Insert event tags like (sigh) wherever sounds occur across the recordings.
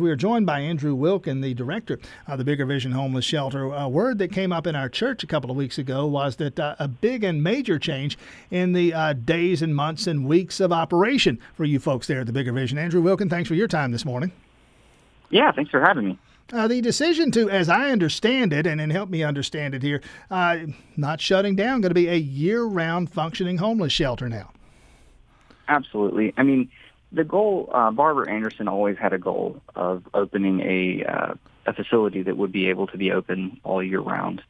We are joined by Andrew Wilkin, the director of the Bigger Vision Homeless Shelter. A word that came up in our church a couple of weeks ago was that uh, a big and major change in the uh, days and months and weeks of operation for you folks there at the Bigger Vision. Andrew Wilkin, thanks for your time this morning. Yeah, thanks for having me. Uh, the decision to, as I understand it, and, and help me understand it here, uh, not shutting down, going to be a year round functioning homeless shelter now. Absolutely. I mean, the goal, uh, Barbara Anderson always had a goal of opening a uh, a facility that would be able to be open all year round.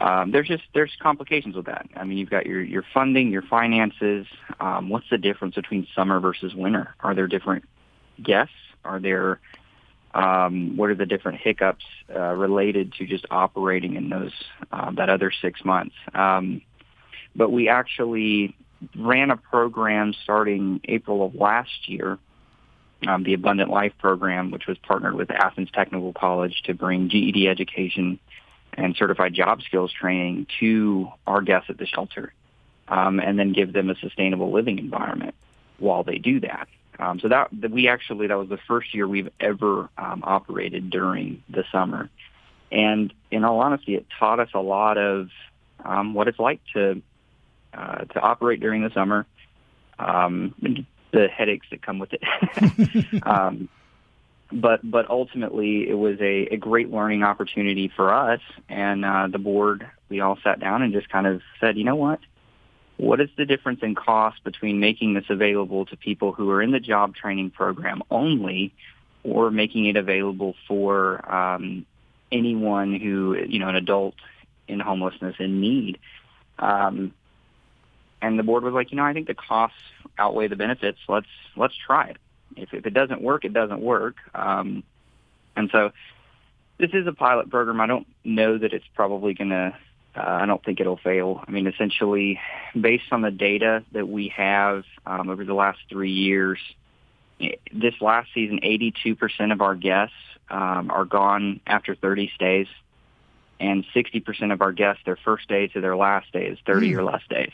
Um, there's just there's complications with that. I mean, you've got your your funding, your finances. Um, what's the difference between summer versus winter? Are there different guests? Are there um, what are the different hiccups uh, related to just operating in those uh, that other six months? Um, but we actually ran a program starting April of last year, um, the Abundant Life program, which was partnered with Athens Technical College to bring GED education and certified job skills training to our guests at the shelter, um, and then give them a sustainable living environment while they do that. Um, so that, that we actually that was the first year we've ever um, operated during the summer, and in all honesty, it taught us a lot of um, what it's like to uh, to operate during the summer, um, the headaches that come with it. (laughs) um, but but ultimately, it was a, a great learning opportunity for us and uh, the board. We all sat down and just kind of said, you know what? What is the difference in cost between making this available to people who are in the job training program only, or making it available for um, anyone who you know an adult in homelessness in need? Um, and the board was like, you know, I think the costs outweigh the benefits. Let's let's try it. If, if it doesn't work, it doesn't work. Um, and so this is a pilot program. I don't know that it's probably going to. Uh, I don't think it'll fail. I mean, essentially, based on the data that we have um, over the last three years, this last season, 82% of our guests um, are gone after 30 stays, and 60% of our guests, their first day to their last day is 30 mm. or less days.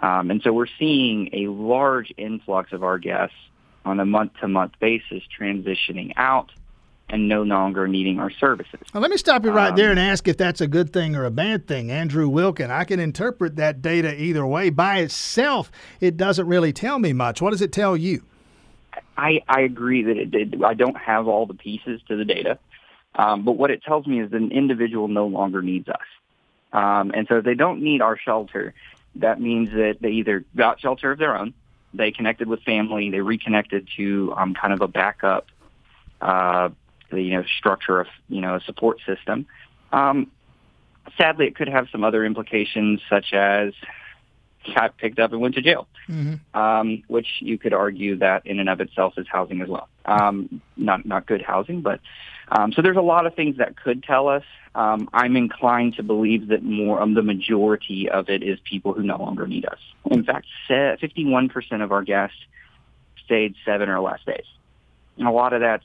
Um, and so we're seeing a large influx of our guests on a month-to-month basis transitioning out and no longer needing our services. Well, let me stop you right um, there and ask if that's a good thing or a bad thing. Andrew Wilkin, I can interpret that data either way. By itself, it doesn't really tell me much. What does it tell you? I, I agree that it did. I don't have all the pieces to the data, um, but what it tells me is that an individual no longer needs us. Um, and so they don't need our shelter, that means that they either got shelter of their own, they connected with family, they reconnected to um, kind of a backup, uh, you know, structure of you know a support system. Um, sadly, it could have some other implications, such as got picked up and went to jail, mm-hmm. um, which you could argue that in and of itself is housing as well. Um, not not good housing, but um, so there's a lot of things that could tell us. Um, I'm inclined to believe that more of the majority of it is people who no longer need us. In fact, 51% of our guests stayed seven or less days, and a lot of that's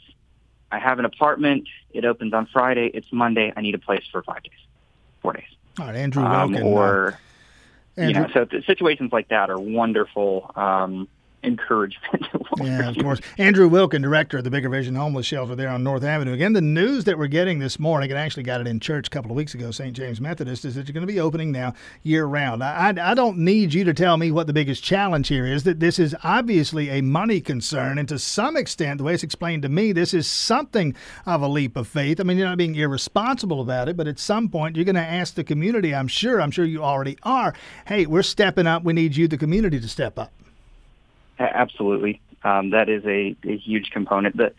I have an apartment. It opens on Friday. It's Monday. I need a place for five days, four days. All right, Andrew Wilkin. Um, or Andrew, you know, so situations like that are wonderful. Um, encouragement. (laughs) yeah, of course. Andrew Wilkin, director of the Bigger Vision Homeless Shelter there on North Avenue. Again, the news that we're getting this morning, and actually got it in church a couple of weeks ago, St. James Methodist, is that you're going to be opening now year round. I, I, I don't need you to tell me what the biggest challenge here is, that this is obviously a money concern. And to some extent, the way it's explained to me, this is something of a leap of faith. I mean, you're not being irresponsible about it, but at some point, you're going to ask the community, I'm sure, I'm sure you already are, hey, we're stepping up. We need you, the community, to step up. Absolutely. Um, that is a, a huge component. But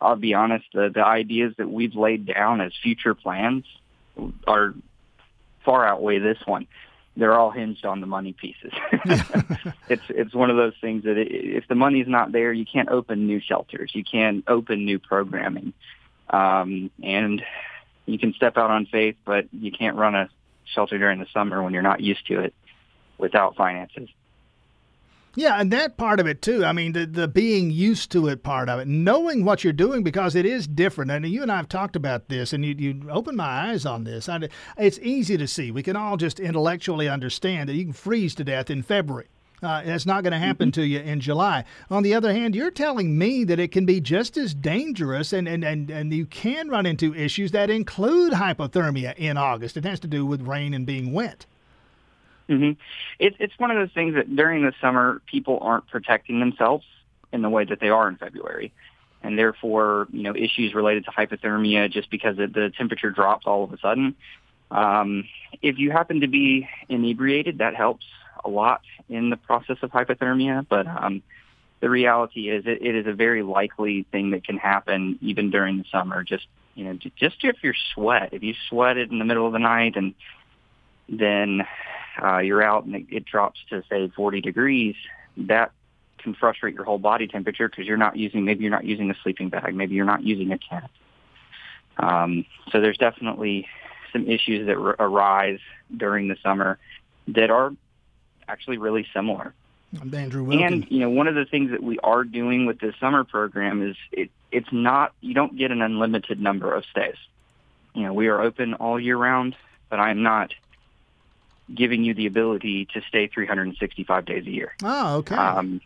I'll be honest, the, the ideas that we've laid down as future plans are far outweigh this one. They're all hinged on the money pieces. (laughs) (laughs) it's it's one of those things that it, if the money's not there, you can't open new shelters, you can't open new programming, um, and you can step out on faith, but you can't run a shelter during the summer when you're not used to it without finances. Yeah, and that part of it too. I mean, the, the being used to it part of it, knowing what you're doing because it is different. And you and I have talked about this, and you, you opened my eyes on this. I, it's easy to see. We can all just intellectually understand that you can freeze to death in February. Uh, that's not going to happen mm-hmm. to you in July. On the other hand, you're telling me that it can be just as dangerous and, and, and, and you can run into issues that include hypothermia in August. It has to do with rain and being wet. Mm-hmm. It, it's one of those things that during the summer, people aren't protecting themselves in the way that they are in February. And therefore, you know, issues related to hypothermia just because the temperature drops all of a sudden. Um, if you happen to be inebriated, that helps a lot in the process of hypothermia. But um, the reality is it, it is a very likely thing that can happen even during the summer. Just, you know, just if you're sweat, if you sweated in the middle of the night and then uh, you're out and it, it drops to say 40 degrees, that can frustrate your whole body temperature because you're not using maybe you're not using a sleeping bag, maybe you're not using a tent. Um, so there's definitely some issues that r- arise during the summer that are actually really similar. I'm Andrew Wilkin. And you know, one of the things that we are doing with this summer program is it, it's not you don't get an unlimited number of stays. You know, we are open all year round, but I am not giving you the ability to stay 365 days a year. Oh, okay. Um,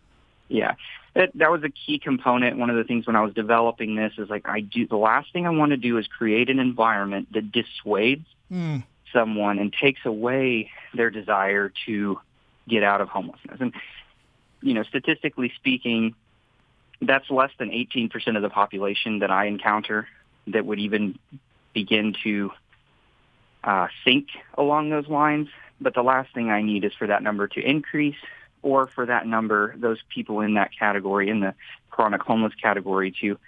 yeah, that that was a key component. One of the things when I was developing this is like I do the last thing I want to do is create an environment that dissuades mm. someone and takes away their desire to get out of homelessness. And you know, statistically speaking, that's less than 18% of the population that I encounter that would even begin to uh, along those lines. But the last thing I need is for that number to increase or for that number, those people in that category, in the chronic homeless category, to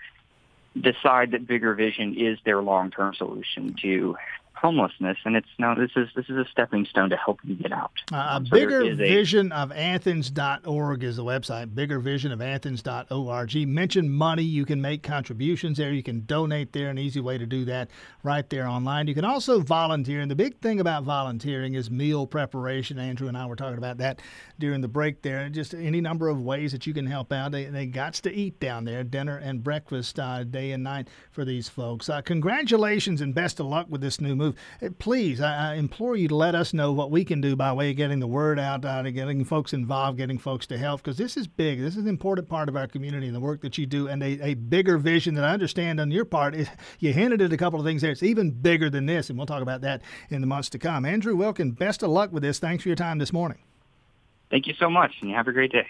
decide that bigger vision is their long-term solution to homelessness, and it's now this is this is a stepping stone to help you get out. Uh, so bigger vision of Athens.org is the website. Bigger vision of Athens.org. Mention money. You can make contributions there. You can donate there. An easy way to do that right there online. You can also volunteer. And the big thing about volunteering is meal preparation. Andrew and I were talking about that during the break there. Just any number of ways that you can help out. They they got to eat down there, dinner and breakfast uh, day and night for these folks. Uh, congratulations and best of luck with this new move. Please, I, I, implore you to let us know what we can do by way of getting the word out, uh, getting folks involved, getting folks to help, because this is big. This is an important part of our community and the work that you do, and a, a bigger vision that I understand on your part. Is, (laughs) you hinted at a couple of things there. It's even bigger than this, and we'll talk about that in the months to come. Andrew Wilkin, best of luck with this. Thanks for your time this morning. Thank you so much, and you have a great day.